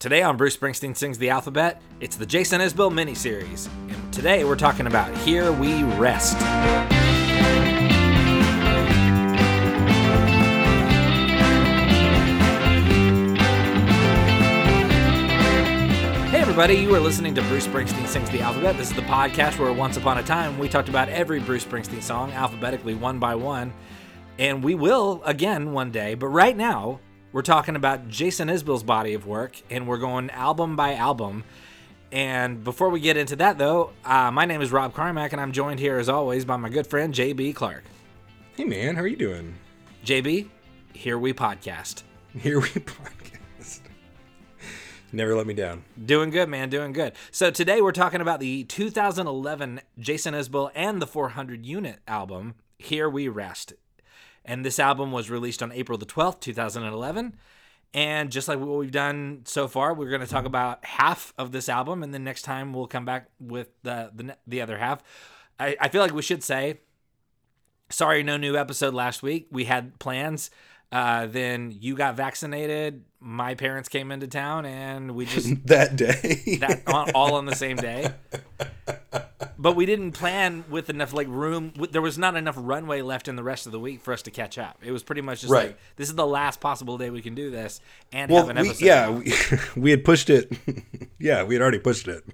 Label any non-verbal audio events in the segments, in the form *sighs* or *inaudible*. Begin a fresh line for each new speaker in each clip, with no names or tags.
Today on Bruce Springsteen Sings the Alphabet, it's the Jason Isbell miniseries. And today we're talking about Here We Rest. Hey everybody, you are listening to Bruce Springsteen Sings the Alphabet. This is the podcast where once upon a time we talked about every Bruce Springsteen song alphabetically one by one. And we will again one day, but right now we're talking about Jason Isbell's body of work, and we're going album by album. And before we get into that, though, uh, my name is Rob Carmack, and I'm joined here as always by my good friend JB Clark.
Hey man, how are you doing?
JB, here we podcast.
Here we *laughs* podcast. Never let me down.
Doing good, man. Doing good. So today we're talking about the 2011 Jason Isbell and the 400 Unit album, Here We Rest. And this album was released on April the 12th, 2011. And just like what we've done so far, we're going to talk about half of this album, and then next time we'll come back with the the, the other half. I, I feel like we should say, sorry, no new episode last week. We had plans. Uh, then you got vaccinated. My parents came into town, and we *laughs* just
that day.
that on, all on the same day. *laughs* But we didn't plan with enough like room. There was not enough runway left in the rest of the week for us to catch up. It was pretty much just
Right.
like this is the last possible day we can do this and
well,
have an
we,
episode.
yeah, we, *laughs* we had pushed it. yeah, we had already pushed it.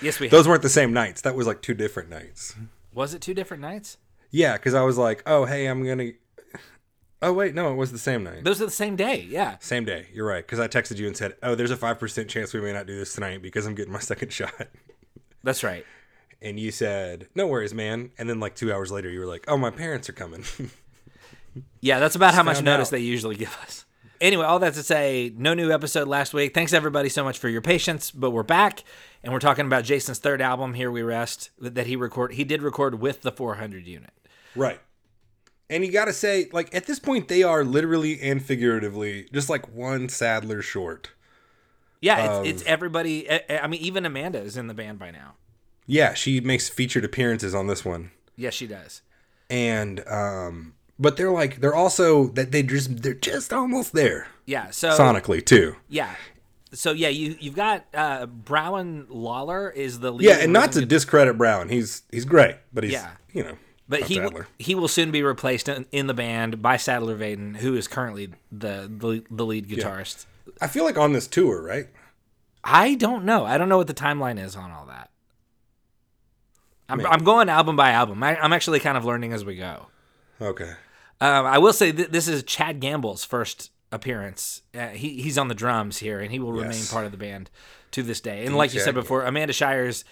yes, we.
Those weren't the same nights. That was like two different nights.
was it two different nights?
Yeah, because I was like, oh hey, I'm gonna. Oh wait, no, it was the same night.
Those are the same day. Yeah.
Same day. You're right. Because I texted you and said, oh, there's a five percent chance we may not do this tonight because I'm getting my *laughs* second shot.
That's right.
And you said, no worries, man. And then like two hours later, you were like, oh, my parents are coming. *laughs*
Yeah, that's about how much notice
out.
they usually give us. Anyway, all that to say, no new episode last week. Thanks everybody so much for your patience, but we're back and we're talking about Jason's third album, Here We Rest, that he record he did record with the 400 unit.
Right. And you got to say, like, at this point, they are literally and figuratively just like one Sadler short.
Yeah, it's, it's everybody. I I mean, even Amanda is in the band by now.
Yeah, she makes featured appearances on this one.
Yes, she does.
And, um, but they're like, they're also that they just, they're just almost there
Yeah. So
sonically, too.
yeah. So yeah, you you've got uh, Browan Lollar is the lead.
Yeah, and not to discredit Browan. He's, he's great, but he's,
Yeah.
you know,
But
not
he
Sadler.
he will soon be replaced in, in the band by Sadler Vaden, who is currently the the, the lead guitarist.
I feel like on this tour, right?
I don't know. I don't know what the timeline is on all that. I'm, I'm going album by album. I, I'm actually kind of learning as we go.
Okay.
Um, I will say th- this is Chad Gamble's first appearance. Uh, he he's on the drums here, and he will remain part of the band to this day. And like you said before, Amanda Shires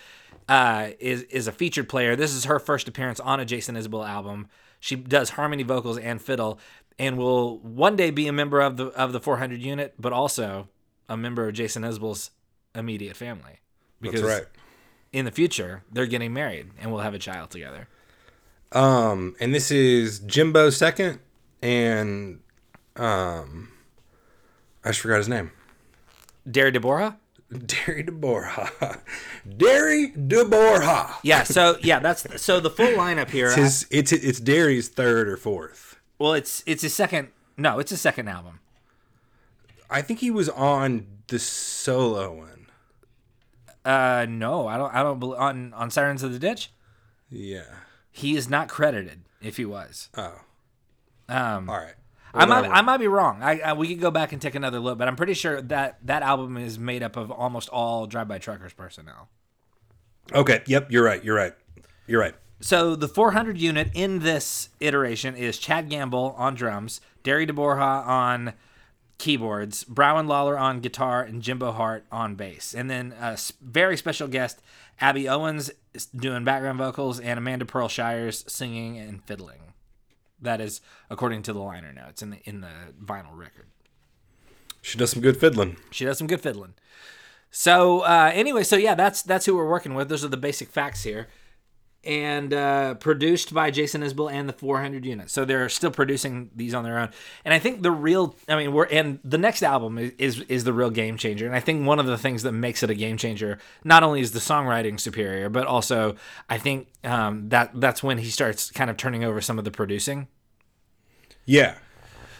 uh, is is a featured player. This is her first appearance on a Jason Isbell album. She does harmony vocals and fiddle, and will one day be a member of the of the 400 unit, but also a member of Jason Isbell's immediate family. Because
That's right.
in the future they're getting married and we'll have a child together.
Um, and this is Jimbo second, and um, I just forgot his name.
Derry Deborah. *laughs*
Derry de DeBorha. Derry de DeBorha.
Yeah, so yeah, that's so the full lineup here.
It's his, it's it's Derry's third or fourth.
Well, it's it's his second. No, it's his second album.
I think he was on the solo one.
Uh, no, I don't. I don't bel on on Sirens of the Ditch.
Yeah.
He is not credited. If he was,
Oh,
um,
all right.
I might I might be wrong. I, I we could go back and take another look, but I'm pretty sure that that album is made up of almost all Drive By Truckers personnel.
Okay. Yep. You're right. You're right. You're right.
So the 400 unit in this iteration is Chad Gamble on drums, Derry DeBorja on keyboards, Browan Lollar on guitar, and Jimbo Hart on bass. And then a very special guest, Abby Owens, is doing background vocals, and Amanda Pearl Shires singing and fiddling. That is according to the liner notes in the in the vinyl record.
She does some good fiddling.
She does some good fiddling. So uh, anyway, so yeah, that's that's who we're working with. Those are the basic facts here, and uh, produced by Jason Isbell and the 400 units. So they're still producing these on their own. And I think the real, I mean, we're and the next album is is, is the real game changer. And I think one of the things that makes it a game changer not only is the songwriting superior, but also I think um, that that's when he starts kind of turning over some of the producing.
Yeah.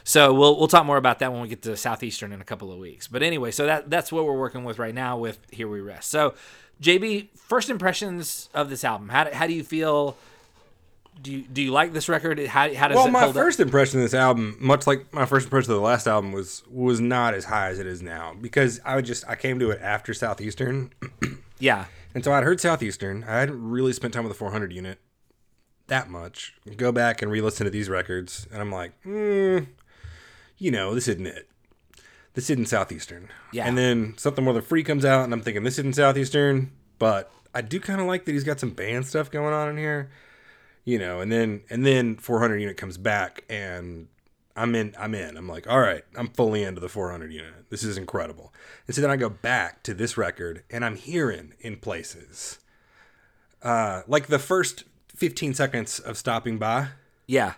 So we'll we'll talk more about that when we get to Southeastern in a couple of weeks. But anyway, so that that's what we're working with right now with Here We Rest. So JB, first impressions of this album. How do, how do you feel? Do you do you like this record? How how does
Well,
it
my first
up?
impression of this album, much like my first impression of the last album, was was not as high as it is now because I just I came to it after Southeastern, *clears throat*
Yeah,
and so I'd heard Southeastern. I hadn't really spent time with the 400 unit that much. Go back and re-listen to these records, and I'm like, mm, you know, this isn't it. This isn't Southeastern.
Yeah.
And then something more than free comes out, and I'm thinking this isn't Southeastern, but I do kind of like that he's got some band stuff going on in here you know and then and then 400 unit comes back and i'm in i'm in. I'm like all right i'm fully into the 400 unit. This is incredible. And so then i go back to this record and i'm hearing in places uh like the first 15 seconds of stopping by.
Yeah,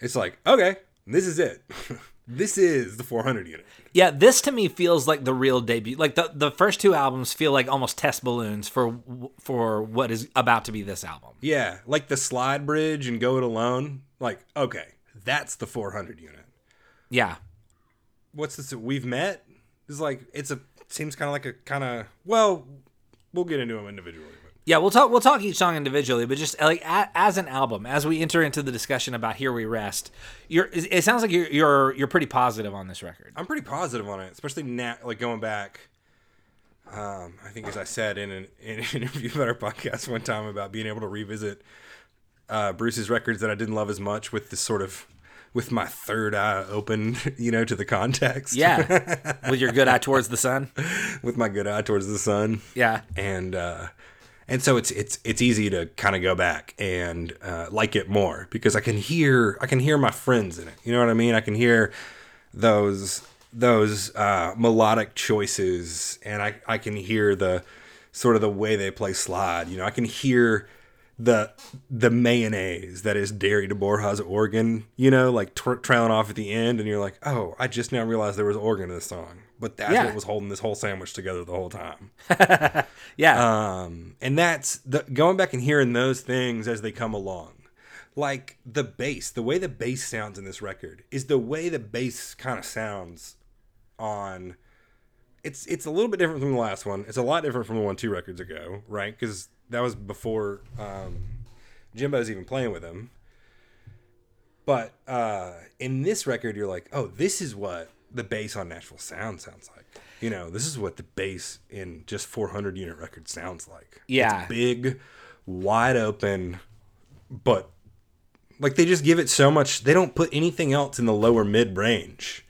it's like okay this is it *laughs* this is the 400 unit
yeah. This to me feels like the real debut. Like the the first two albums feel like almost test balloons for for what is about to be this album.
yeah like the slide bridge and go it alone like okay that's the 400 unit
Yeah,
what's this we've met it's like it's a seems kind of like a kind of well we'll get into them individually but
Yeah, we'll talk. We'll talk each song individually, but just like a, as an album, as we enter into the discussion about "Here We Rest," you're. It sounds like you're you're you're pretty positive on this record.
i'm pretty positive on it especially now like going back um, i think as i said in an, in an *laughs* interview about our podcast one time about being able to revisit uh, bruce's records that i didn't love as much with this sort of with my third eye open *laughs* you know to the context
Yeah, *laughs* with your good eye towards the sun.
with my good eye towards the sun
Yeah,
and uh, and so it's it's it's easy to kind of go back and uh, like it more because I can hear I can hear my friends in it. You know what I mean? I can hear those those uh, melodic choices, and I I can hear the sort of the way they play slide. You know, I can hear the the mayonnaise that is Derry DeBorja's organ, you know, like tra- trailing off at the end, and you're like, oh, I just now realized there was organ in this song, but that's
Yeah.
what was holding this whole sandwich together the whole time. *laughs*
yeah,
Um, and that's the going back and hearing those things as they come along. Like the bass, the way the bass sounds in this record is the way the bass kind of sounds on it's it's a little bit different from the last one. It's a lot different from the one two records ago, right? Because that was before um, Jimbo's even playing with him. But uh, in this record, you're like, oh, this is what the bass on Nashville Sound sounds like. You know, this is what the bass in just 400 unit record sounds like.
Yeah.
it's big, wide open, but like they just give it so much. They don't put anything else in the lower mid range.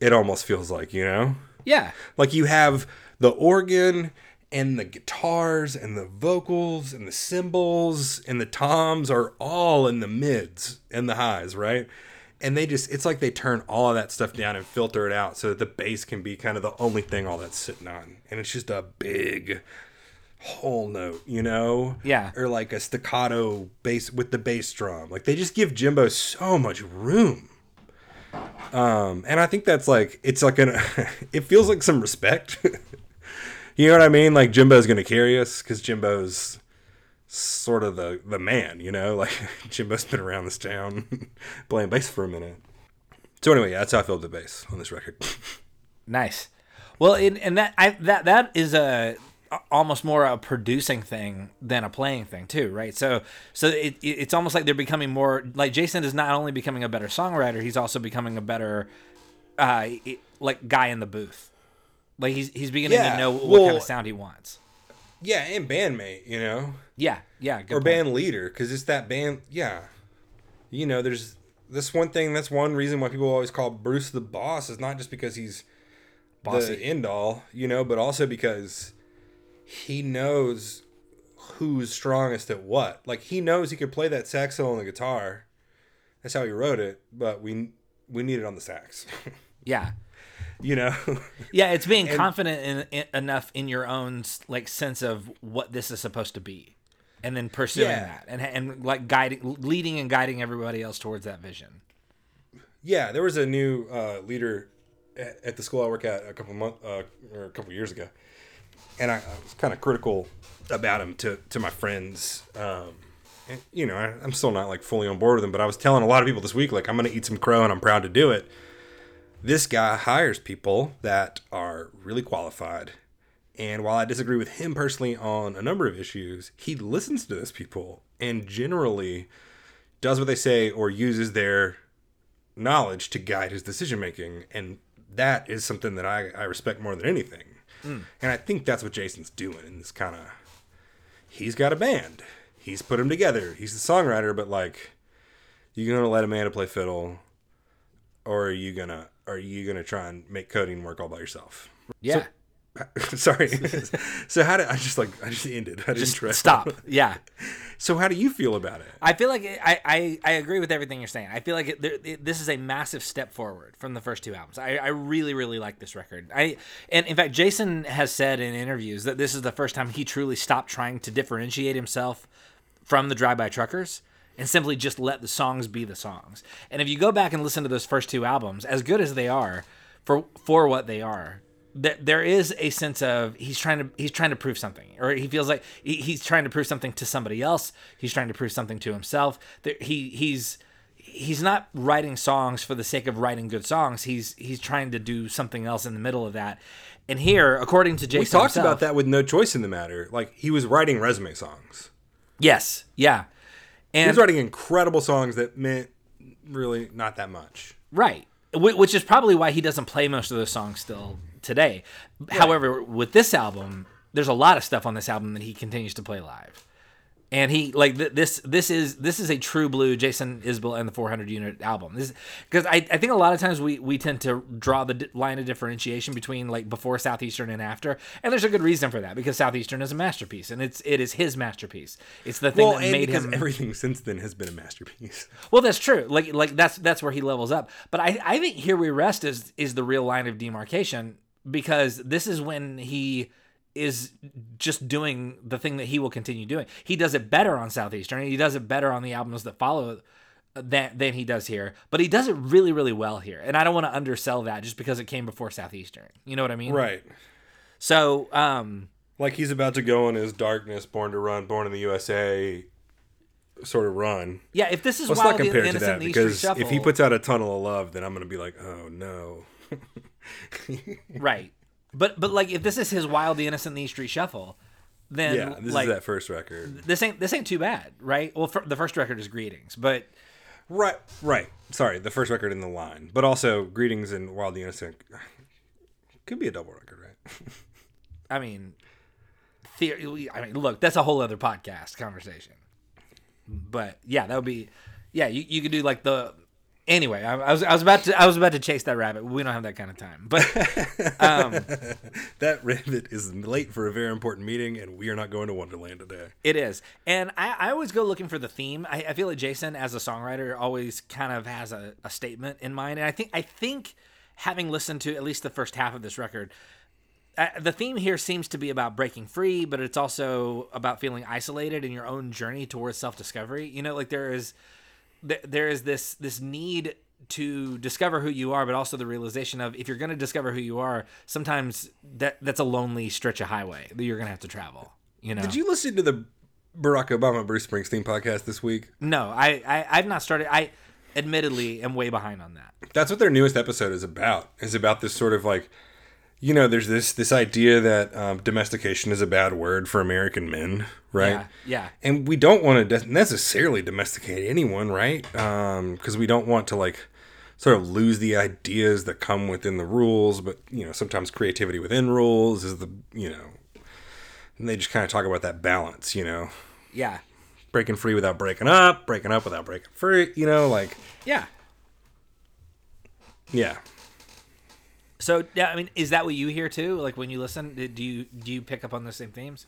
It almost feels like you know.
yeah,
Like you have the organ and the guitars and the vocals and the cymbals and the toms are all in the mids and the highs, right? And they just it's like they turn all of that stuff down and filter it out so that the bass can be kind of the only thing all that's sitting on. And it's just a big whole note, you know?
Yeah.
Or like a staccato bass with the bass drum. Like they just give Jimbo so much room. Um, and I think that's like it's like an *laughs* it feels like some respect. *laughs* you know what I mean? Like Jimbo's gonna carry us because Jimbo's sort of the the man. You know, *laughs* like Jimbo's been around this town *laughs* playing bass for a minute. So anyway, yeah, that's how I feel the bass on this record.
nice. Well, in, and that I that that is a almost more a producing thing than a playing thing too, right? So so it, it- it's almost like they're becoming more like Jason is not only becoming a better songwriter, he's also becoming a better uh like guy in the booth. Like he's he's beginning
Yeah,
to know what
well-
kind of sound he wants.
Yeah, and bandmate, you know,
Yeah, yeah, good
or
point.
band leader, because it's that band. Yeah, you know, there's this one thing. That's one reason why people always call Bruce the boss is not just because he's
Bossy.
the end all, you know, but also because he knows who's strongest at what. Like he knows he could play that sax solo on the guitar. That's how he wrote it, but we we need it on the sax. *laughs*
Yeah.
You know. *laughs*
Yeah, it's being confident in, in, enough in your own like sense of what this is supposed to be, and then pursuing
Yeah.
that, and and like guiding, leading, and guiding everybody else towards that vision.
yeah, there was a new uh, leader at, at the school I work at a couple month uh, or a couple years ago, and I, I was kind of critical about him to to my friends. Um, and, you know, I, I'm still not like fully on board with him, but I was telling a lot of people this week, like, I'm going to eat some crow and I'm proud to do it. This guy hires people that are really qualified. And while I disagree with him personally on a number of issues, he listens to those people and generally does what they say or uses their knowledge to guide his decision making. And that is something that I, I respect more than anything. Hmm. And I think that's what Jason's doing in this kind of. He's got a band. He's put them together. He's the songwriter, but like, you're gonna let a Amanda play fiddle, or are you gonna are you gonna try and make coding work all by yourself?
Yeah. *laughs*
Sorry. *laughs* so how did I just like I just ended? I
Just stop. Yeah. *laughs*
So how do you feel about it?
I feel like I, I, I agree with everything you're saying. I feel like it, there, it, this is a massive step forward from the first two albums. I, I really, really like this record. I and in fact, Jason has said in interviews that this is the first time he truly stopped trying to differentiate himself from the Drive By Truckers and simply just let the songs be the songs. And if you go back and listen to those first two albums, as good as they are for for what they are, th- there is a sense of he's trying to he's trying to prove something, or he feels like he, he's trying to prove something to somebody else. He's trying to prove something to himself. There, he he's he's not writing songs for the sake of writing good songs. He's he's trying to do something else in the middle of that. And here, according to Jason,
We talked
himself-
about that with no choice in the matter. Like he was writing resume songs.
Yes, yeah, and
was writing incredible songs that meant really not that much.
Right. Which is probably why he doesn't play most of those songs still today. However, with this album, there's a lot of stuff on this album that he continues to play live. And he like th- this this is this is a true blue Jason Isbell and the 400 unit album. This because I, I think a lot of times we we tend to draw the di- line of differentiation between like before Southeastern and after. And there's a good reason for that because Southeastern is a masterpiece and it's it is his masterpiece. It's the thing
Well,
that made
because
him
everything since then has been a masterpiece.
well, that's true. Like like that's that's where he levels up. But I I think here we rest is is the real line of demarcation because this is when he is just doing the thing that he will continue doing. He does it better on Southeastern. He does it better on the albums that follow than than he does here. But he does it really really well here. And I don't want to undersell that just because it came before Southeastern. You know what I mean?
Right.
So, um
Like he's about to go on his darkness, born to run, born in the USA sort of run.
yeah, if this is
Let's not compare to that because if he puts out a tunnel of love, then I'm gonna be like, oh no. *laughs*
right. But but like if this is his Wild the Innocent the East Street Shuffle, then
Yeah, this
like
is that first record.
this ain't this ain't too bad, right? Well, the first record is Greetings, but
Right, right. Sorry, the first record in the line, but also Greetings and Wild the Innocent *sighs* could be a double record, right?
I mean, theory. I mean, look, that's a whole other podcast conversation. But yeah, that would be, yeah, you, you could do like the. Anyway, I, I was I was about to I was about to chase that rabbit. We don't have that kind of time, but um, *laughs*
that rabbit is late for a very important meeting, and we are not going to Wonderland today.
It is. And I, I always go looking for the theme. I, I feel like Jason, as a songwriter, always kind of has a, a statement in mind. And I think I think having listened to at least the first half of this record, uh, the theme here seems to be about breaking free, but it's also about feeling isolated in your own journey towards self discovery. You know, like there is there, there is this this need to discover who you are, but also the realization of if you're going to discover who you are, sometimes that that's a lonely stretch of highway that you're going to have to travel. You know,
Did you listen to the Barack Obama Bruce Springsteen podcast this week?
No, I, I I've not started. I admittedly am way behind on that.
That's what their newest episode is about. Is about this sort of like, you know, there's this this idea that um, domestication is a bad word for American men, right?
Yeah, yeah,
And we don't want to necessarily domesticate anyone, right? Because we don't want to like sort of lose the ideas that come within the rules. But you know, sometimes creativity within rules is the you know, and they just kind of talk about that balance, you know,
yeah,
breaking free without breaking up, breaking up without breaking free, you know, like
yeah.
yeah.
So yeah, I mean, is that what you hear too? Like when you listen, do you do you pick up on the same themes?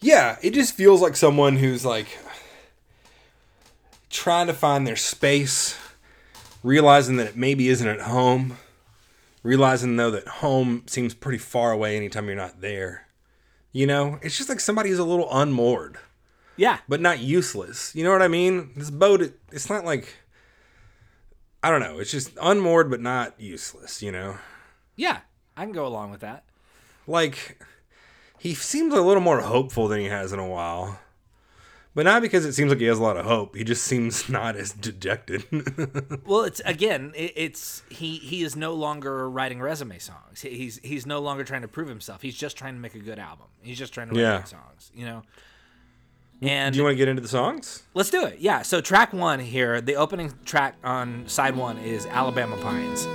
Yeah, it just feels like someone who's like trying to find their space, realizing that it maybe isn't at home, realizing though that home seems pretty far away anytime you're not there. You know, it's just like somebody who's a little unmoored,
Yeah,
but not useless. You know what I mean? This boat, it, it's not like I don't know. It's just unmoored, but not useless. You know,
yeah, I can go along with that.
like he seems a little more hopeful than he has in a while But not because it seems like he has a lot of hope. He just seems *laughs* not as dejected. *laughs*
Well, it's again, it, it's he he is no longer writing resume songs. He- He's he's no longer trying to prove himself. He's just trying to make a good album. He's just trying to write
Yeah.
good songs, you know. And
Do you want to get into the songs?
let's do it. Yeah. So track one here, the opening track on side one is Alabama Pines.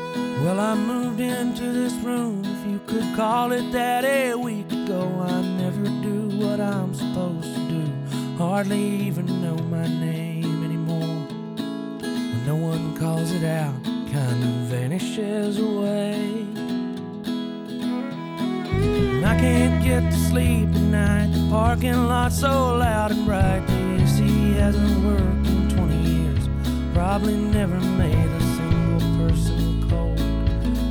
Well, I moved into this room, if you could call it that, a week ago. I never do what I'm supposed to do, hardly even know my name anymore. When no one calls it out, kind of vanishes away. And I can't get to sleep at night, the parking lot's so loud and bright. The AC hasn't worked in 20 years, probably never made a single person cold.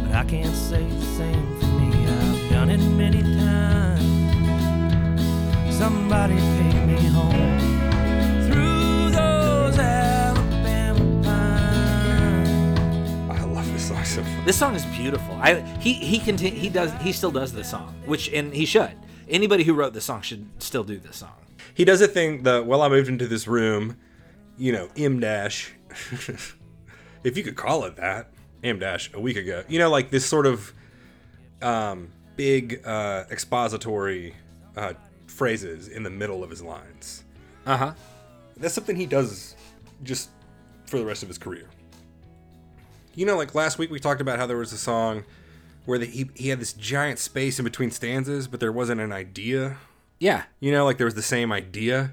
But I can't say the same for me. I've done it many times. Somebody take me home through those Alabama
this song so much.
This song is beautiful. I he he conti- he does he still does this song, which and he should. Anybody who wrote this song should still do this song.
He does a thing. that well, I moved into this room. You know, M dash, *laughs* if you could call it that, M dash a week ago. You know, like this sort of um, big uh, expository uh, phrases in the middle of his lines.
Uh huh.
That's something he does just for the rest of his career. You know, like last week we talked about how there was a song where the, he he had this giant space in between stanzas, but there wasn't an idea.
Yeah.
You know, like there was the same idea.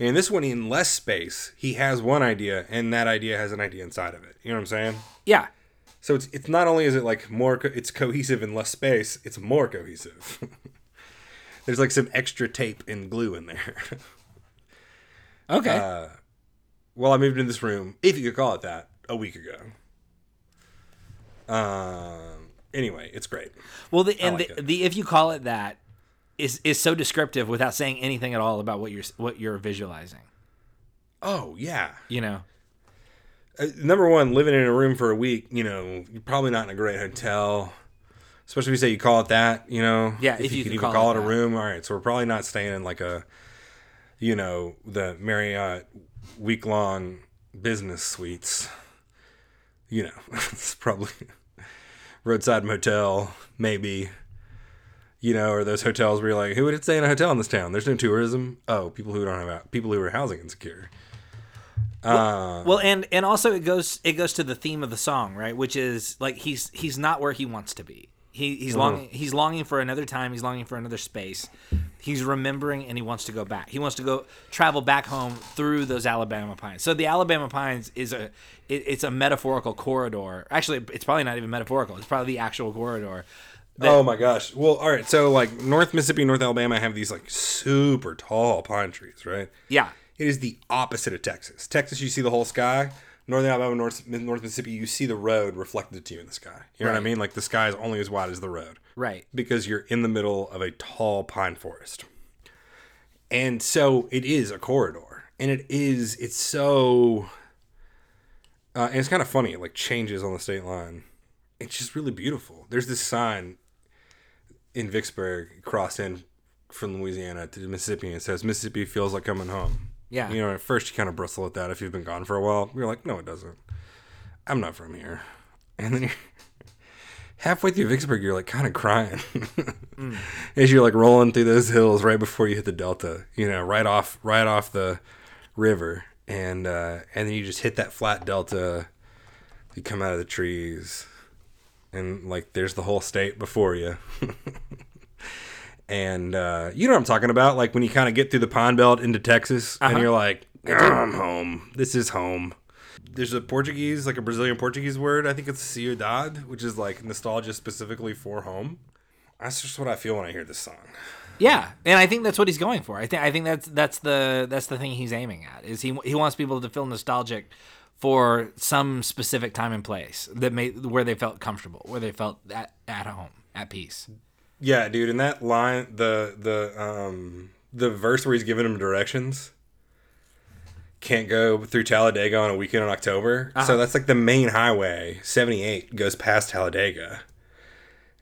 And this one, in less space, he has one idea, and that idea has an idea inside of it. You know what I'm saying?
Yeah.
So it's it's not only is it like more, co- it's cohesive in less space, it's more cohesive. *laughs* There's like some extra tape and glue in there.
Okay.
Uh, well, I moved into this room, if you could call it that, a week ago. Um. Anyway, it's great.
well, the and
like
the, the if you call it that is is so descriptive without saying anything at all about what you're what you're visualizing.
Oh yeah.
You know.
Uh, number one, living in a room for a week, you know, you're probably not in a great hotel. Especially if you say you call it that, you know.
Yeah, if you
could
could
even
call
call,
it
it, a room. All right, so we're probably not staying in like a, you know, the Marriott week long business suites. You know, *laughs* it's probably roadside motel, maybe. You know, or those hotels where you're like, who would stay in a hotel in this town? There's no tourism. Oh, people who don't have people who are housing insecure. Uh,
Well, and and also it goes it goes to the theme of the song, right? Which is like he's he's not where he wants to be. He he's
Mm-hmm.
longing he's longing for another time. He's longing for another space. He's remembering and he wants to go back. He wants to go travel back home through those Alabama pines. So the Alabama pines is a it, it's a metaphorical corridor. Actually, it's probably not even metaphorical. It's probably the actual corridor. that-
oh my gosh. Well, all right. So like North Mississippi, North Alabama have these like super tall pine trees, right?
Yeah.
It is the opposite of Texas. Texas, you see the whole sky. Northern Alabama, North, North Mississippi, you see the road reflected to you in the sky. You know what I mean? Like the sky is only as wide as the road
Right.
because you're in the middle of a tall pine forest. And so it is a corridor. And it is, it's so, uh, and it's kind of funny. It like changes on the state line. It's just really beautiful. There's this sign in Vicksburg crossed in from Louisiana to Mississippi and it says, Mississippi feels like coming home.
Yeah.
You know, at first you kind of bristle at that if you've been gone for a while. You're like, no, it doesn't. I'm not from here. *laughs* And then you're *laughs* halfway through Vicksburg, you're like kind of crying *laughs* as you're like rolling through those hills right before you hit the delta. You know, right off, right off the river, and uh, and then you just hit that flat delta. You come out of the trees, and like there's the whole state before you. And uh, you know what I'm talking about, like when you kind of get through the Pine Belt into Texas, and you're like, "Oh, I'm home. This is home. There's a Portuguese, like a Brazilian Portuguese word. I think it's saudade, which is like nostalgia specifically for home. That's just what I feel when I hear this song.
Yeah, and I think that's what he's going for. I think I think that's that's the that's the thing he's aiming at. Is he he wants people to feel nostalgic for some specific time and place that may where they felt comfortable, where they felt at at home, at peace.
Yeah, dude, and that line, the the um the verse where he's giving him directions. Can't go through Talladega on a weekend in October. So that's like the main highway. Seventy eight goes past Talladega,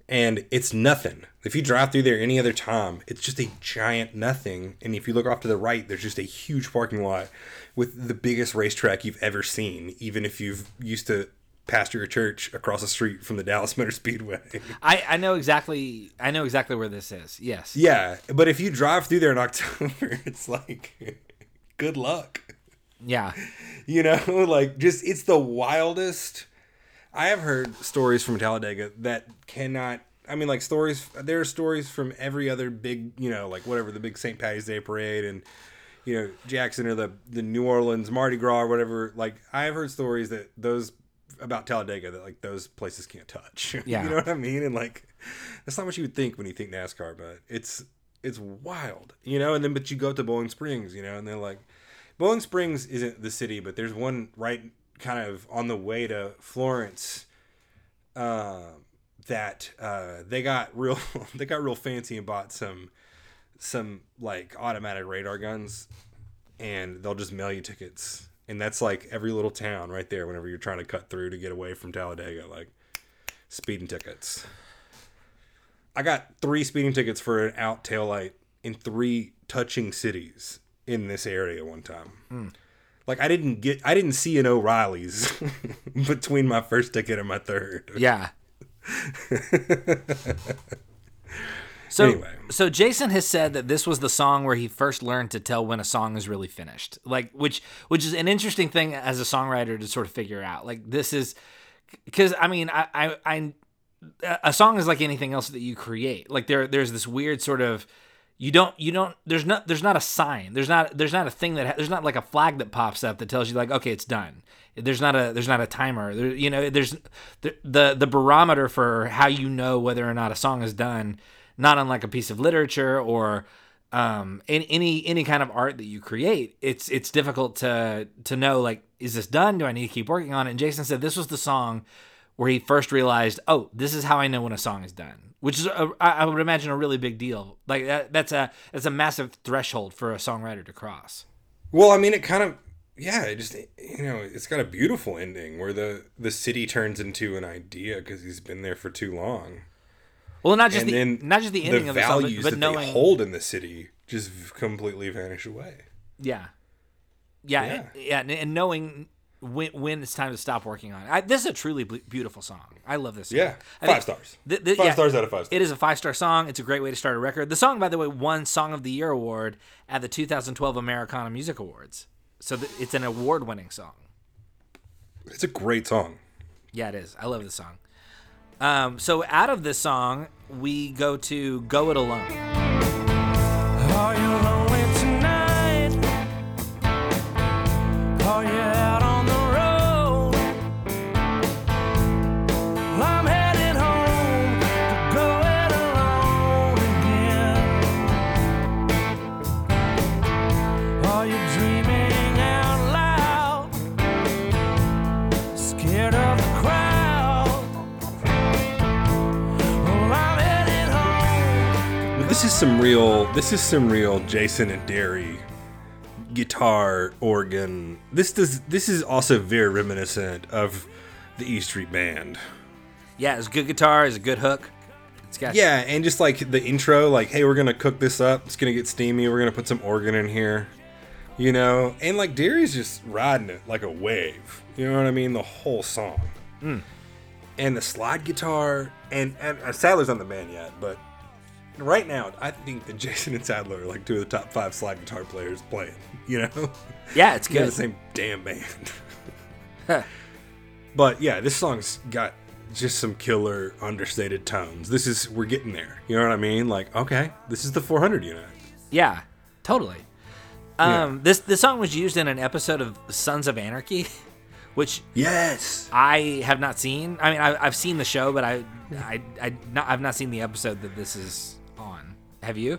and it's nothing. If you drive through there any other time, it's just a giant nothing. And if you look off to the right, there's just a huge parking lot with the biggest racetrack you've ever seen, even if you've used to pastor your church across the street from the Dallas Motor Speedway.
I, I know exactly I know exactly where this is. Yes.
yeah, but if you drive through there in October, *laughs* it's like good luck.
Yeah.
You know, *laughs* like just it's the wildest. I have heard stories from Talladega that cannot. I mean, like stories. There are stories from every other big, you know, like whatever the big St. Patty's Day parade and you know Jackson or the the New Orleans Mardi Gras or whatever. Like I have heard stories that those about Talladega that like those places can't touch. *laughs*
Yeah.
you know what I mean? And like that's not what you would think when you think NASCAR, but it's it's wild, you know. And then but you go to Bowling Springs, you know, and they're like Bowling Springs isn't the city, but there's one right kind of on the way to Florence uh, that uh, they got real *laughs* they got real fancy and bought some some like automatic radar guns and they'll just mail you tickets. And that's like every little town right there whenever you're trying to cut through to get away from Talladega, like speeding tickets. I got three speeding tickets for an out tail light in three touching cities in this area one time. Hmm. Like I didn't get, I didn't see an O'Reilly's *laughs* between my first ticket and my third.
Yeah. *laughs* So,
Anyway.
so Jason has said that this was the song where he first learned to tell when a song is really finished. Like, which, which is an interesting thing as a songwriter to sort of figure out. Like, this is because I mean, I, I, I, a song is like anything else that you create. Like, there, there's this weird sort of you don't you don't there's not there's not a sign there's not there's not a thing that there's not like a flag that pops up that tells you like okay it's done there's not a there's not a timer there, you know there's the, the the barometer for how you know whether or not a song is done not unlike a piece of literature or um in any any kind of art that you create it's it's difficult to to know like is this done? Do i need to keep working on it? And jason said this was the song where he first realized oh this is how i know when a song is done which is a, I would imagine a really big deal. Like that, that's a that's a massive threshold for a songwriter to cross.
Well, I mean, it kind of, yeah, it just, you know, it's got a beautiful ending where the the city turns into an idea because he's been there for too long,
well not just
and
the not just the ending
the
of the song but, but
that
knowing
they hold in the city just completely vanish away.
Yeah. Yeah,
Yeah.
and- yeah, and, and knowing when when it's time to stop working on it. I, this is a truly beautiful song. I love this. Song.
Yeah,
I
five stars.
th- th-
Five
yeah,
stars out of five stars.
It is a five star song. It's a great way to start a record. The song, by the way, won Song of the Year award at the 2012 Americana Music Awards. So th- it's an award winning song.
It's a great song.
Yeah, it is. I love this song. Um, so out of this song, we go to "Go It Alone."
Some real. This is some real Jason and Derry guitar organ. This does. This is also very reminiscent of the E Street Band.
Yeah, it's good guitar. It's a good hook. It's got
Yeah, and just like the intro, like, hey, we're gonna cook this up. It's gonna get steamy. We're gonna put some organ in here, you know. And like Derry's just riding it like a wave. You know what I mean? The whole song. And the slide guitar, and and uh, Sadler's on the band yet, but right now, I think that *laughs* Jason and Sadler are like two of the top five slide guitar players playing. *laughs* You know,
yeah, it's *laughs*
they're
good.
the same damn band. But yeah, this song's got just some killer understated tones. This is we're getting there. You know what I mean? Like, okay, this is the 400 unit.
Yeah, totally. Um, this this song was used in an episode of Sons of Anarchy, which
Yes.
I have not seen. I mean, I, I've seen the show, but I, I, I not, I've not seen the episode that this is. Have you?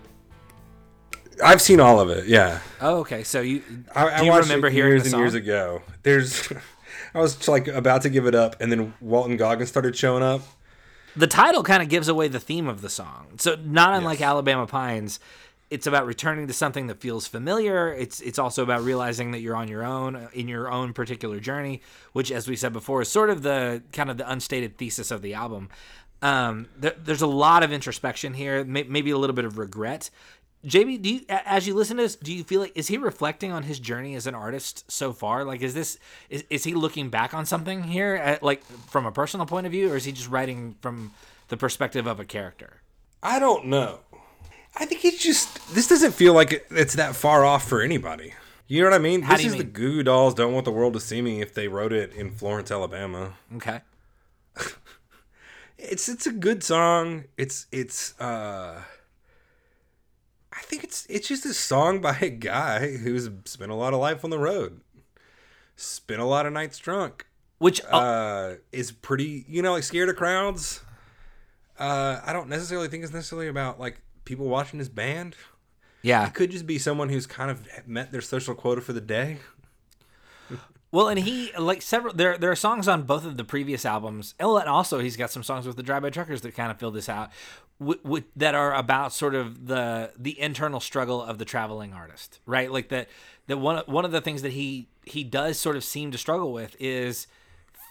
I've seen all of it. Yeah.
Oh, okay. So you
I, I
do you
watched
remember
it
hearing
years
the
and
song?
years ago. There's, *laughs* I was like about to give it up, and then Walton Goggins started showing up.
the title kind of gives away the theme of the song. So not unlike
Yes.
Alabama Pines, it's about returning to something that feels familiar. It's it's also about realizing that you're on your own in your own particular journey, which as we said before is sort of the kind of the unstated thesis of the album. Um, there, there's a lot of introspection here, may, maybe a little bit of regret. JB, do you, as you listen to this, do you feel like is he reflecting on his journey as an artist so far? Like, is this is, is he looking back on something here, at, like from a personal point of view, or is he just writing from the perspective of a character?
I don't know. I think he's just this doesn't feel like it's that far off for anybody. You know what I mean?
How
this
do you
is the
mean?
Goo Goo Dolls don't want the world to see me if they wrote it in Florence, Alabama.
Okay. *laughs*
It's it's a good song. It's it's uh I think it's it's just a song by a guy who's spent a lot of life on the road. Spent a lot of nights drunk.
Which oh,
Uh is pretty, you know, like scared of crowds. Uh I don't necessarily think it's necessarily about like people watching his band.
yeah.
It could just be someone who's kind of met their social quota for the day.
Well, and he like several there there are songs on both of the previous albums. And also he's got some songs with the Drive By Truckers that kind of fill this out, w- w- that are about sort of the the internal struggle of the traveling artist, right? Like that that one one of the things that he he does sort of seem to struggle with is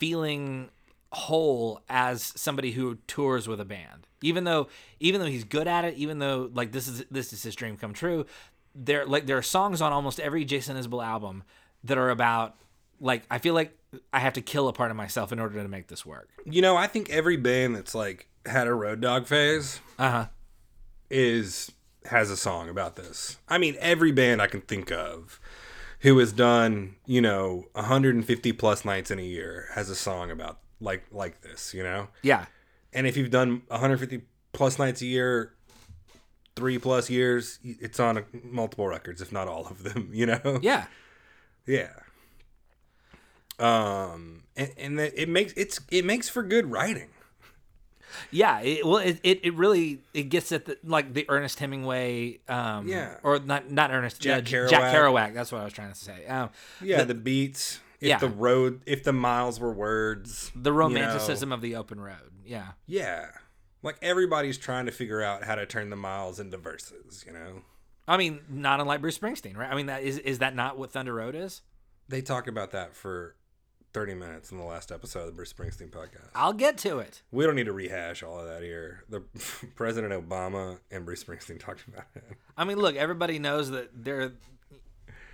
feeling whole as somebody who tours with a band. Even though even though he's good at it, even though like this is this is his dream come true, there like there are songs on almost every Jason Isbell album that are about like I feel like I have to kill a part of myself in order to make this work.
You know, I think every band that's like had a road dog phase
Uh huh.
is has a song about this. I mean, every band I can think of who has done, you know, 150 plus nights in a year has a song about like like this, you know?
Yeah.
And if you've done 150 plus nights a year, 3 plus years, it's on multiple records if not all of them, *laughs* you know?
Yeah.
Yeah. Um and, and that- it makes it's it makes for good writing.
Yeah, it, well, it, it, it really it gets at the like the Ernest Hemingway, um,
Yeah.
or not not Ernest
Jack Kerouac.
Jack Kerouac. That's what I was trying to say. Um,
Yeah, the, beats, if
Yeah.
the road, if the miles were words,
the
you know.
romanticism of the open road. Yeah,
Yeah. Like everybody's trying to figure out how to turn the miles into verses, you know?
I mean, not unlike Bruce Springsteen, right? I mean, that is is that not what Thunder Road is?
They talked about that for 30 minutes in the last episode of the Bruce Springsteen podcast.
I'll get to it.
We don't need to rehash all of that here. The *laughs* President Obama and Bruce Springsteen *laughs* talked about it.
I mean, look, everybody knows that they're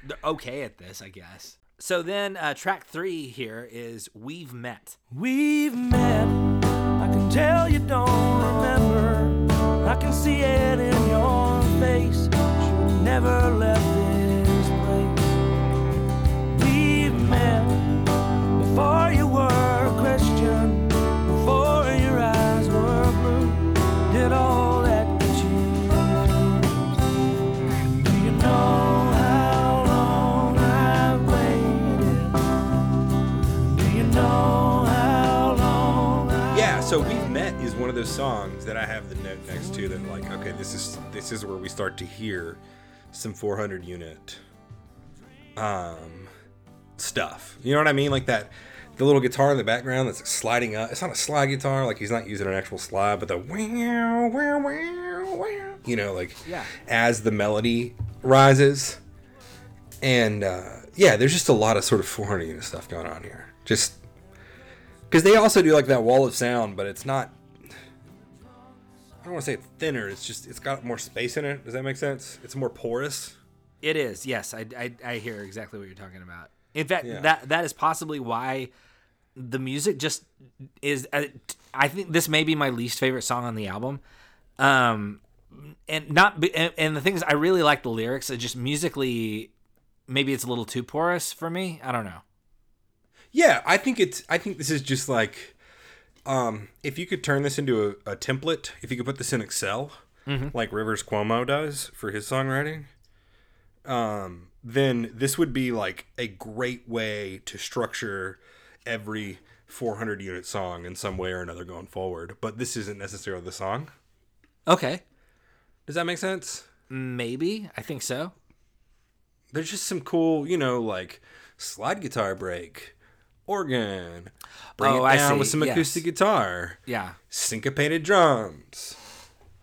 they're okay at this, I guess. So then, uh, track three here is "We've Met."
We've met. I can tell you don't remember. I can see it in your face. Should never left
Yeah, so We've Met is one of those songs that I have the note next to that like, okay, this is this is where we start to hear some 400 unit um stuff. You know what I mean? Like that the little guitar in the background that's sliding up. It's not a slide guitar, like he's not using an actual slide, but the wow, wow, wow, wow. You know, like
Yeah.
as the melody rises. And uh, yeah, there's just a lot of sort of 400 unit stuff going on here. Just because they also do like that wall of sound, but it's not. I don't want to say it's thinner. It's just it's got more space in it. Does that make sense? It's more porous.
It is, yes. I, I, I hear exactly what you're talking about. In fact,
Yeah.
that that is possibly why the music just is. I think this may be my least favorite song on the album, um, and not. And, and the thing is, I really like the lyrics. It just musically, maybe it's a little too porous for me. I don't know.
Yeah, I think it's. I think this is just like, um, if you could turn this into a, a template, if you could put this in Excel, like Rivers Cuomo does for his songwriting, um, then this would be like a great way to structure every 400 unit song in some way or another going forward. But this isn't necessarily the song.
Okay,
Does that make sense?
maybe I think so.
There's just some cool, you know, like slide guitar break, organ, bring
Oh,
it
I
down
see,
with some
yes.
acoustic guitar,
Yeah,
syncopated drums,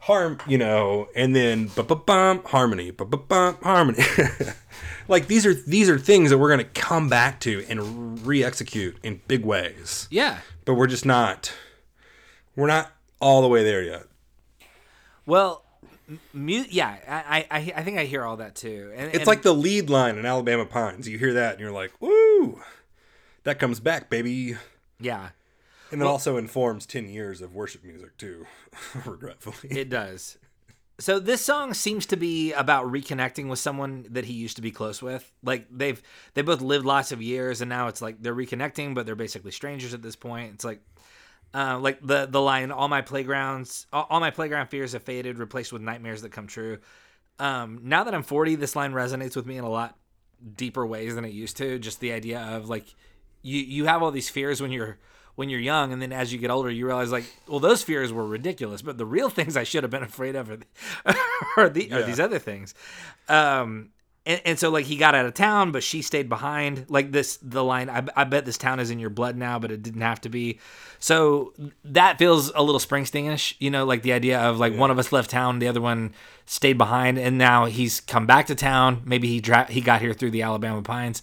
harm, you know, and then ba ba bum harmony, ba ba bum harmony. *laughs* like these are these are things that we're gonna come back to and re-execute in big ways,
yeah.
but we're just not. We're not all the way there yet.
Well, m- mu- yeah, I, I I think I hear all that too. And,
It's
and-
like the lead line in Alabama Pines. You hear that and you're like, woo, that comes back, baby.
yeah,
And it also informs 10 years of worship music, too, *laughs* regretfully.
it does. So this song seems to be about reconnecting with someone that he used to be close with. Like they've they both lived lots of years, and now it's like they're reconnecting, but they're basically strangers at this point. It's like. Uh, like the the line, all my playgrounds, all, all my playground fears have faded, replaced with nightmares that come true. Um, now that I'm 40, this line resonates with me in a lot deeper ways than it used to. Just the idea of like you you have all these fears when you're when you're young, and then as you get older, you realize like, well, those fears were ridiculous, but the real things I should have been *laughs* afraid of are, the, *laughs* are, the, are these other things. Um, and, and so like he got out of town, but she stayed behind. Like this, the line, I, I bet this town is in your blood now, but it didn't have to be. So that feels a little Springsteenish, you know, like the idea of like one of us left town, the other one stayed behind, and now he's come back to town. Maybe he dra- he got here through the Alabama pines,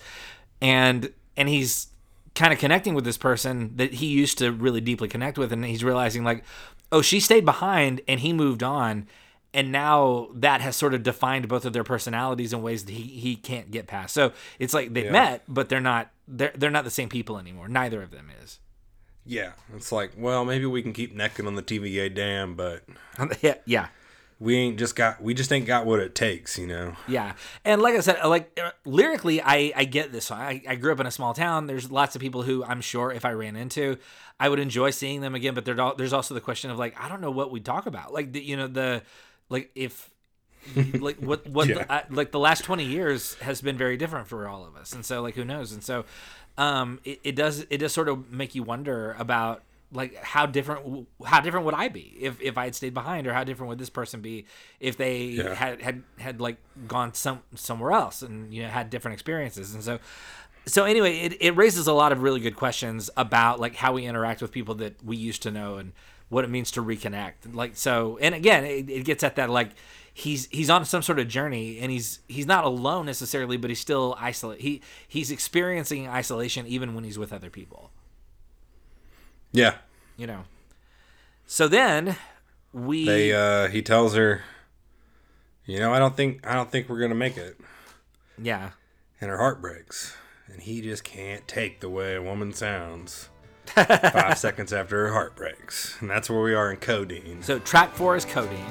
and and he's kind of connecting with this person that he used to really deeply connect with, and he's realizing like, oh, she stayed behind, and he moved on and now that has sort of defined both of their personalities in ways that he, he can't get past. So it's like they've
Yeah.
met, but they're not they're they're not the same people anymore. Neither of them is.
yeah. It's like, well, maybe we can keep necking on the TVA dam, but *laughs*
yeah, yeah,
we ain't just got, we just ain't got what it takes, you know?
yeah. And like I said, like uh, lyrically, I I get this. song. I I grew up in a small town. There's lots of people who I'm sure if I ran into, I would enjoy seeing them again. But there's there's also the question of like I don't know what we talk about. Like the, you know the like if *laughs* like what what
Yeah.
the, uh, like the last 20 years has been very different for all of us and so like who knows and so um it, it does it does sort of make you wonder about like how different how different would i be if if i had stayed behind or how different would this person be if they
Yeah.
had had had like gone some somewhere else and you know had different experiences? And so so anyway it, it raises a lot of really good questions about like how we interact with people that we used to know and what it means to reconnect. Like so and again it, it gets at that like he's he's on some sort of journey and he's he's not alone necessarily but he's still isolate he he's experiencing isolation even when he's with other people
Yeah.
you know so then we
They, uh, he tells her, you know, I don't think, I don't think we're going to make it.
yeah
And her heart breaks. And he just can't take the way a woman sounds *laughs* five seconds after her heart breaks. And that's where we are in codeine.
so track four is codeine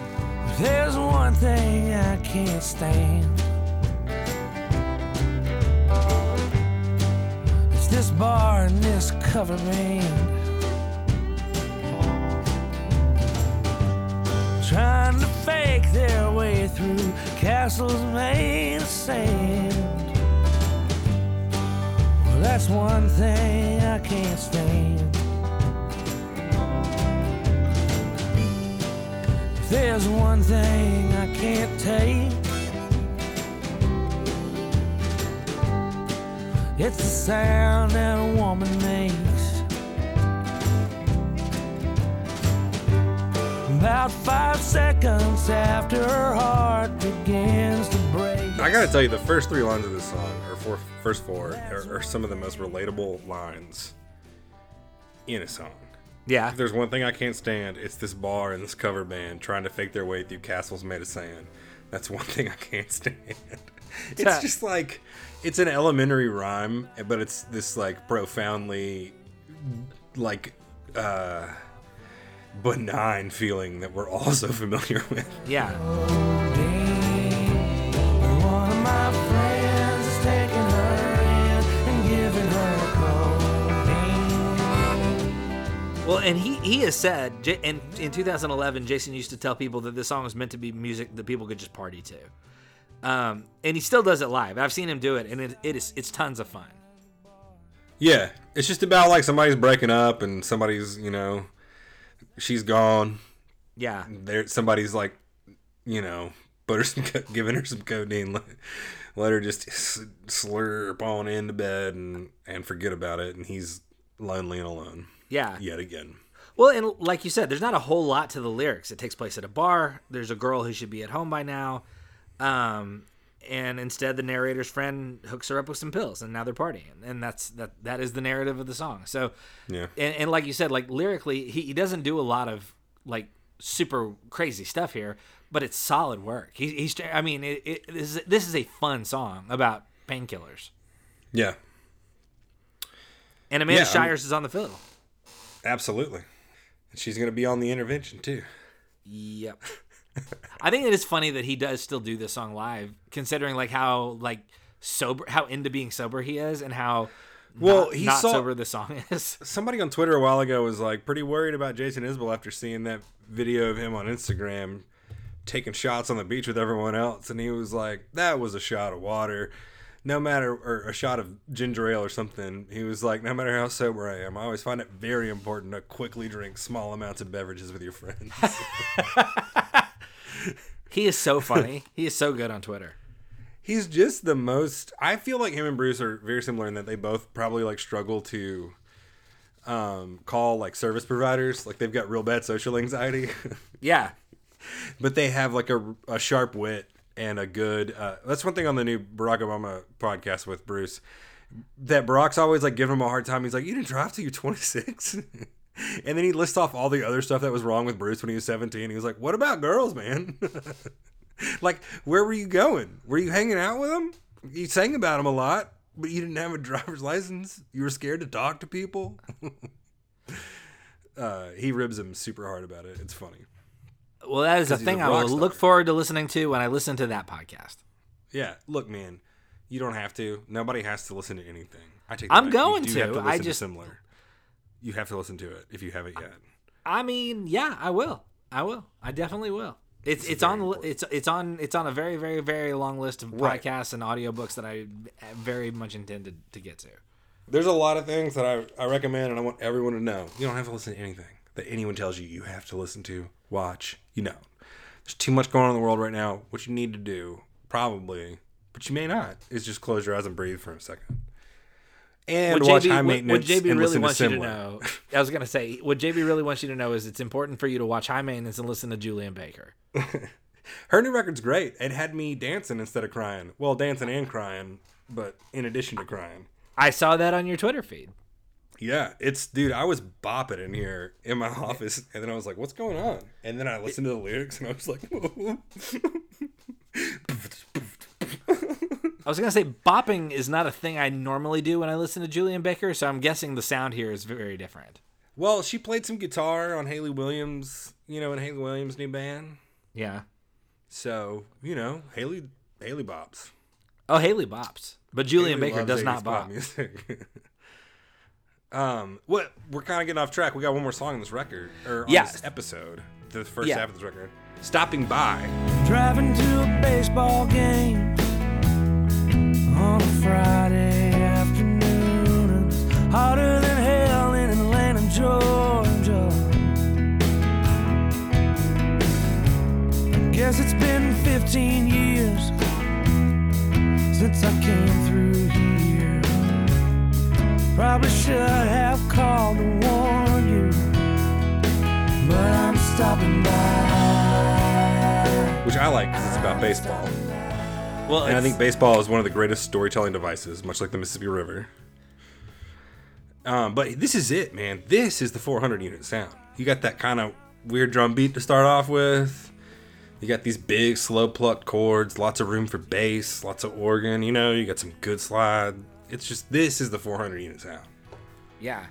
There's one thing I can't stand. It's this bar and this cover band. Fake their way through castles made of sand. Well, that's one thing I can't stand. If there's one thing I can't take, it's the sound that a woman makes. About five seconds after her heart begins to break.
I gotta tell you, the first three lines of this song, or four, first four, are, are some of the most relatable lines in a song.
yeah
If there's one thing I can't stand, it's this bar and this cover band trying to fake their way through castles made of sand. That's one *laughs* thing I can't stand. It's just like it's an elementary rhyme, but it's this like profoundly like uh benign feeling that we're all so familiar with.
yeah
One of my friends is taking her in and giving her codeine.
Well, and he he has said in in 2011, Jason used to tell people that this song was meant to be music that people could just party to, um, and he still does it live. I've seen him do it, and it, it is it's tons of fun.
Yeah, it's just about like somebody's breaking up and somebody's, you know, she's gone.
Yeah,
There, somebody's like, you know, put her some, *laughs* giving her some codeine. Let, let her just slurp on into bed and and forget about it. And he's lonely and alone
yeah.
yet again.
Well, and like you said, there's not a whole lot to the lyrics. It takes place at a bar. There's a girl who should be at home by now, um, and instead the narrator's friend hooks her up with some pills, and now they're partying, and that's that. That is the narrative of the song. So,
Yeah.
and, and like you said, like lyrically, he, he doesn't do a lot of like super crazy stuff here, but it's solid work. He, he's I mean, it, it, this is this is a fun song about painkillers.
Yeah,
And Amanda
Yeah,
Shires is on the fiddle.
absolutely. And she's gonna be on the intervention too.
Yep. I think it is funny that he does still do this song live, considering like how like sober, how into being sober he is, and how
Well,
not,
he
not
saw-
sober the song *laughs* is.
Somebody on Twitter a while ago was like pretty worried about Jason Isbell after seeing that video of him on Instagram taking shots on the beach with everyone else, and he was like, "That was a shot of water." No matter, or a shot of ginger ale or something. He was like, no matter how sober I am, I always find it very important to quickly drink small amounts of beverages with your friends. *laughs*
He is so funny. he is so good on Twitter.
He's just the most. I feel like him and Bruce are very similar in that they both probably like struggle to um, call like service providers. Like they've got real bad social anxiety, *laughs*
Yeah.
but they have like a, a sharp wit and a good. Uh, that's one thing on the new Barack Obama podcast with Bruce. That Barack's always like giving him a hard time. He's like, "You didn't drive till you're 26." *laughs* *laughs* and then he lists off all the other stuff that was wrong with Bruce when he was 17. He was like, "What about girls, man?" *laughs* like, where were you going? Were you hanging out with them? You sang about them a lot, but you didn't have a *laughs* driver's license. You were scared to talk to people. uh, he ribs him super hard about it. It's funny.
Well, that is a thing
a
I will
rock
look forward to listening to when I listen to that podcast.
Yeah, look, man, you don't have to. Nobody has to listen to anything. I take.
I'm
that back. You
going to.
have
I just-
similar. You have to listen to it if you haven't yet.
I mean, yeah, I will. I will. I definitely will. It's it's on the it's it's on it's on a very very very long list of
Right.
podcasts and audiobooks that I very much intended to get to.
There's a lot of things that I, I recommend, and I want everyone to know. You don't have to listen to anything that anyone tells you you have to listen to, watch. You know, there's too much going on in the world right now. What you need to do, probably, but you may not, is just close your eyes and breathe for a second. And
What
watch
JB,
high maintenance
what JB
and
really wants
to
you to know. I was gonna say what JB really wants you to know is it's important for you to watch High Maintenance and listen to Julien Baker. *laughs*
Her new record's great. It had me dancing instead of crying. Well, dancing and crying, but in addition to crying.
I saw that on your Twitter feed.
Yeah, it's dude. I was bopping in here in my *laughs* office, and then I was like, "What's going on?" And then I listened to the lyrics, and I was like, *laughs*
I was gonna say bopping is not a thing I normally do when I listen to Julien Baker, so I'm guessing the sound here is very different.
"Well, she played some guitar on Hayley Williams, you know, in Hayley Williams' new band.
Yeah.
So you know, Hayley Hayley bops.
Oh, Hayley bops, but Julien
Haley
Baker does not
pop
bop.
music. *laughs* um, what we're kind of getting off track. We got one more song on this record or on
Yeah.
this episode, the first
Yeah.
half of this record. Stopping by.
Driving to a baseball game on a Friday afternoon. Hotter than hell in Atlanta, Georgia. Guess it's been 15 years since I came through here. Probably should have called to warn you, but I'm stopping by.
which I like because it's about baseball.
Well,
And I think baseball is one of the greatest storytelling devices, much like the Mississippi River. Um, but this is it, man. This is the 400 unit sound. You got that kind of weird drum beat to start off with. You got these big, slow plucked chords, lots of room for bass, lots of organ. You know, you got some good slide. It's just this is the 400 unit sound.
Yeah,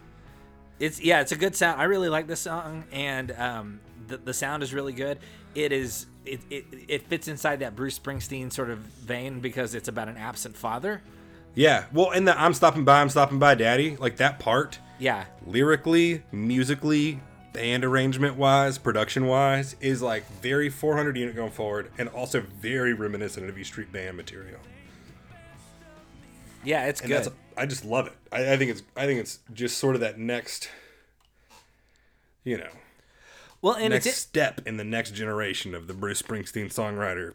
it's yeah, it's a good sound. I really like this song, and um, the the sound is really good. It is it, it it fits inside that Bruce Springsteen sort of vein because it's about an absent father.
Yeah, well, and the I'm stopping by, I'm stopping by, daddy, like that part,
Yeah,
lyrically, musically, band arrangement wise, production wise, is like very 400 unit going forward, and also very reminiscent of E Street Band material.
yeah, it's
And
good.
that's I just love it. I, I think it's I think it's just sort of that next, you know,
Well, and
next
it's
step in the next generation of the Bruce Springsteen songwriter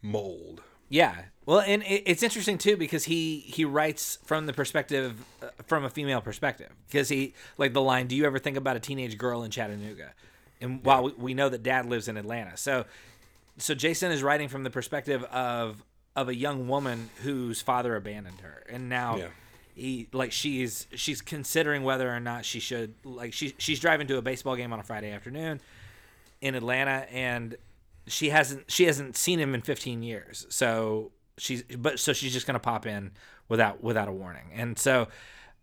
mold.
yeah. Well, and it's interesting too because he he writes from the perspective uh, from a female perspective because he like the line, "Do you ever think about a teenage girl in Chattanooga?" And while we, we know that Dad lives in Atlanta, so so Jason is writing from the perspective of of a young woman whose father abandoned her, and now
Yeah.
He like she's she's considering whether or not she should like she she's driving to a baseball game on a Friday afternoon in Atlanta and she hasn't she hasn't seen him in 15 years. So she's but so she's just going to pop in without without a warning. And so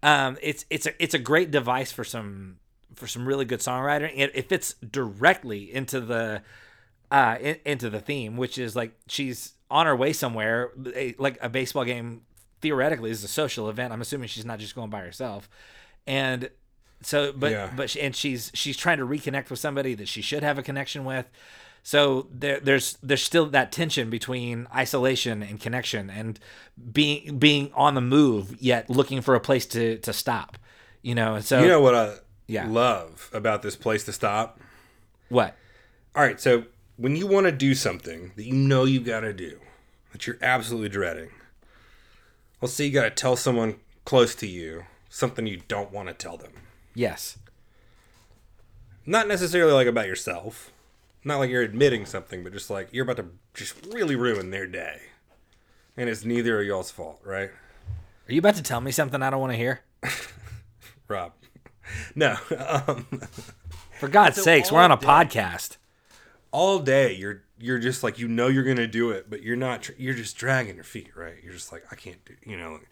um it's it's a it's a great device for some for some really good songwriting. It, it fits directly into the uh in, into the theme, which is like she's on her way somewhere, a, like a baseball game theoretically this is a social event. I'm assuming she's not just going by herself. And so but
Yeah.
but she, and she's she's trying to reconnect with somebody that she should have a connection with. So there, there's there's still that tension between isolation and connection, and being being on the move yet looking for a place to to stop. You know, and so
You know what I
Yeah.
love about this place to stop?
what?
All right, so when you want to do something that you know you've got to do, that you're absolutely dreading, let's say you got to tell someone close to you something you don't want to tell them.
Yes.
Not necessarily like about yourself, not like you're admitting something, but just like you're about to just really ruin their day. And it's neither of y'all's fault, right?
Are you about to tell me something I don't want to hear? *laughs*
Rob. No. *laughs* Um,
For God's
So
sakes, we're on a
day-
podcast.
all day you're you're just like you know you're gonna do it, but you're not. You're just dragging your feet, right? You're just like I can't do. You know, it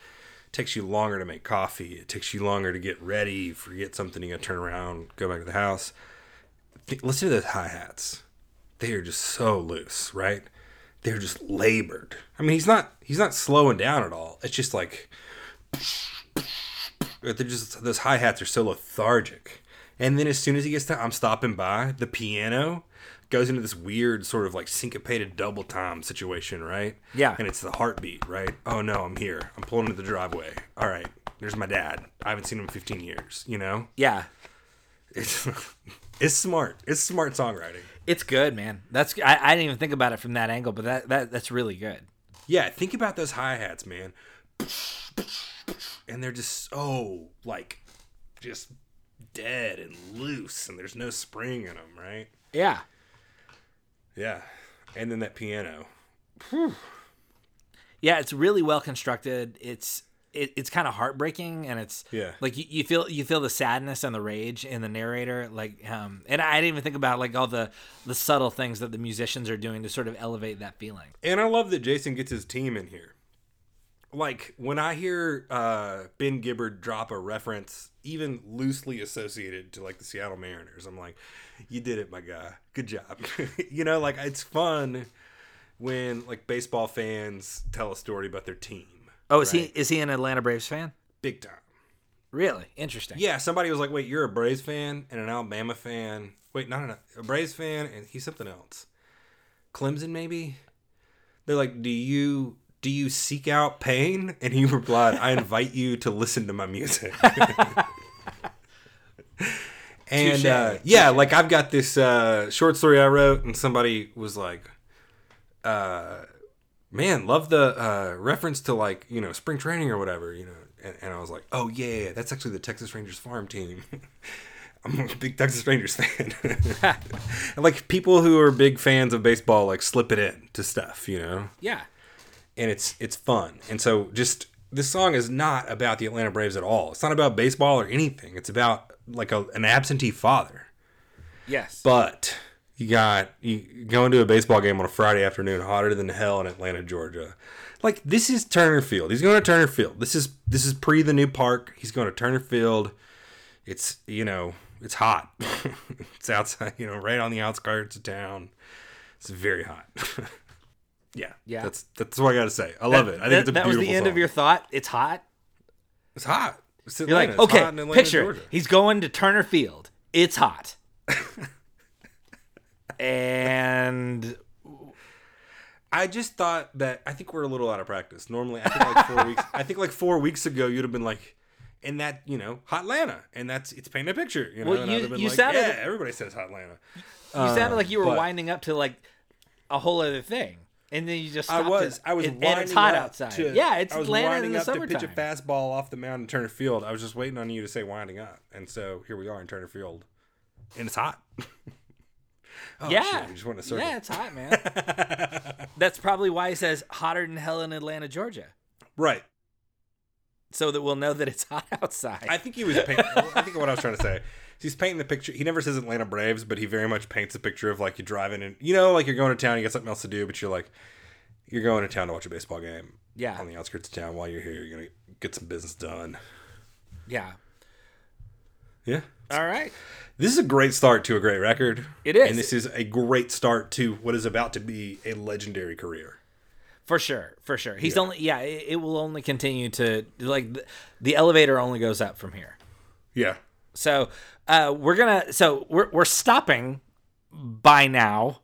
takes you longer to make coffee. It takes you longer to get ready. Forget something. You gotta turn around, go back to the house. Listen to those hi hats. They are just so loose, right? They're just labored. I mean, he's not he's not slowing down at all. It's just like they're just those hi hats are so lethargic. And then as soon as he gets to I'm stopping by, the piano goes into this weird sort of like syncopated double time situation, right?
Yeah.
And it's the heartbeat, right? Oh no, I'm here. I'm pulling into the driveway. All right, there's my dad. I haven't seen him in 15 years. You know,
Yeah.
it's *laughs* it's smart. It's smart songwriting.
It's good, man. That's I, I didn't even think about it from that angle, but that, that that's really good.
Yeah, think about those hi hats, man. And they're just so like just dead and loose, and there's no spring in them, right?
Yeah.
Yeah. And then that piano.
Yeah, it's really well constructed. It's it, it's kind of heartbreaking and it's
Yeah.
like you, you feel you feel the sadness and the rage in the narrator like um and I didn't even think about like all the the subtle things that the musicians are doing to sort of elevate that feeling.
And I love that Jason gets his team in here. Like when I hear uh, Ben Gibbard drop a reference, even loosely associated to like the Seattle Mariners, I'm like, "You did it, my guy. Good job." *laughs* you know, like it's fun when like baseball fans tell a story about their team.
Oh, is
Right.
he is he an Atlanta Braves fan?
Big time.
Really? Interesting.
Yeah, somebody was like, "Wait, you're a Braves fan and an Alabama fan? Wait, not an, a Braves fan and he's something else. Clemson, maybe." They're like, "Do you do you seek out pain?" And he replied, "I invite you to listen to my music." *laughs* and uh, yeah, like I've got this uh, short story I wrote, and somebody was like, uh, "Man, love the uh, reference to like you know spring training or whatever," you know. And, and I was like, "Oh yeah, yeah, that's actually the Texas Rangers farm team." *laughs* I'm a big Texas Rangers fan. *laughs* and like people who are big fans of baseball, like slip it in to stuff, you know
Yeah.
And it's it's fun. And so just this song is not about the Atlanta Braves at all. It's not about baseball or anything. It's about like a, an absentee father.
Yes.
But you got you going to a baseball game on a Friday afternoon, hotter than hell in Atlanta, Georgia. Like this is Turner Field. He's going to Turner Field. This is this is pre the new park. He's going to Turner Field. It's you know it's hot. *laughs* it's outside, you know, right on the outskirts of town. It's very hot. *laughs* yeah,
Yeah.
That's that's what I got to say. I love it. I think
that,
it's a
that was the end
song.
of your thought. It's hot.
It's hot. It's
You're like,
It's
okay,
Atlanta,
picture.
Georgia.
He's going to Turner Field. It's hot. *laughs* and
I just thought that I think we're a little out of practice. Normally, I think like four weeks. *laughs* I think like four weeks ago, you'd have been like, "In that you know, hot Atlanta," and that's it's painting a picture. You know,
Well, you-
I'd have been
you
like,
sounded-
"Yeah, everybody says hot Atlanta."
you sounded like you were um,
but-
winding up to like a whole other thing. And then you just
I was,
it.
I was, winding
and it's hot outside.
to-
yeah, it's
I was
Atlanta in
winding
the
up to pitch a fastball off the mound in Turner Field. I was just waiting on you to say winding up, and so here we are in Turner Field, and it's hot. *laughs* oh,
yeah,
shit, we just went in a circle.
yeah, it's hot, man. *laughs* That's probably why he says hotter than hell in Atlanta, Georgia.
Right.
so that we'll know that it's hot *laughs* outside.
I think he was. I think what I was trying to say. He's painting the picture. He never says Atlanta Braves, but he very much paints a picture of like you're driving and you know, like you're going to town. You got something else to do, but you're like, you're going to town to watch a baseball game.
Yeah.
On the outskirts of town, while you're here, you're gonna get some business done.
yeah.
Yeah.
All right.
This is a great start to a great record.
It is.
And this is a great start to what is about to be a legendary career.
For sure, for sure. He's only yeah. It, it will only continue to like the, the elevator only goes up from here.
Yeah.
So uh, we're gonna so we're we're stopping by now.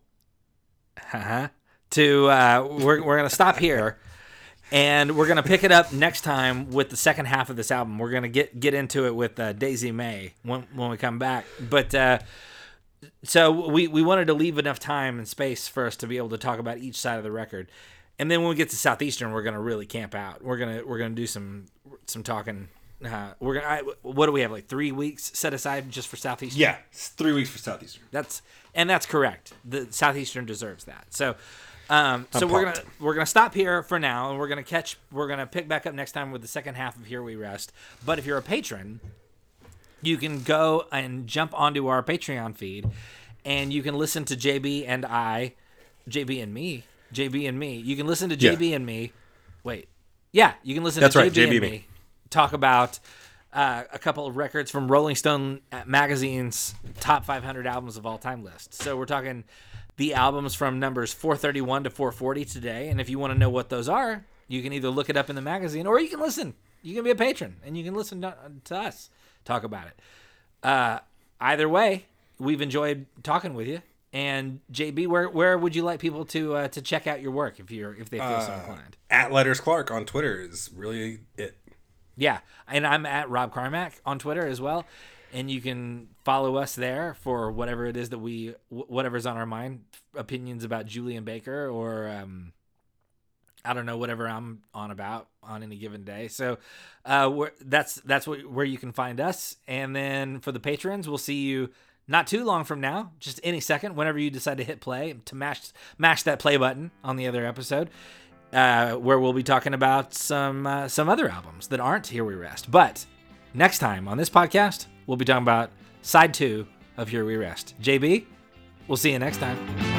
Uh-huh. To uh, we're we're gonna stop here, and we're gonna pick it up next time with the second half of this album. We're gonna get get into it with uh, Daisy Mae when when we come back. But uh, so we we wanted to leave enough time and space for us to be able to talk about each side of the record. And then when we get to southeastern, we're gonna really camp out. We're gonna we're gonna do some some talking. Uh, we're gonna. I, what do we have? Like three weeks set aside just for southeastern.
Yeah. Three weeks for Southeastern.
That's and that's correct. The southeastern deserves that. So, um, so we're gonna we're gonna stop here for now, and we're gonna catch. We're gonna pick back up next time with the second half of Here We Rest. But if you're a patron, you can go and jump onto our Patreon feed, and you can listen to JB and I, JB and me, JB and me. You can listen to
Yeah.
JB and me. Wait, yeah, you can listen
That's
to
right,
JB,
JB
and
me.
me talk about uh, a couple of records from Rolling Stone magazine's top 500 albums of all time list. So we're talking the albums from numbers 431 to 440 today. And if you want to know what those are, you can either look it up in the magazine or you can listen. You can be a patron and you can listen to, to us talk about it. Uh, either way, we've enjoyed talking with you. And JB, where where would you like people to uh, to check out your work if you're if they feel so inclined?
At Letters Clark on Twitter is really it.
Yeah, and I'm at Rob Carmack on Twitter as well, and you can follow us there for whatever it is that we whatever's on our mind, opinions about Julien Baker or um, I don't know whatever I'm on about on any given day. So uh, that's that's what, where you can find us, and then for the patrons, we'll see you. Not too long from now, just any second, whenever you decide to hit play to mash mash that play button on the other episode, uh, where we'll be talking about some uh, some other albums that aren't Here We Rest. But next time on this podcast, we'll be talking about side two of Here We Rest. JB, we'll see you next time.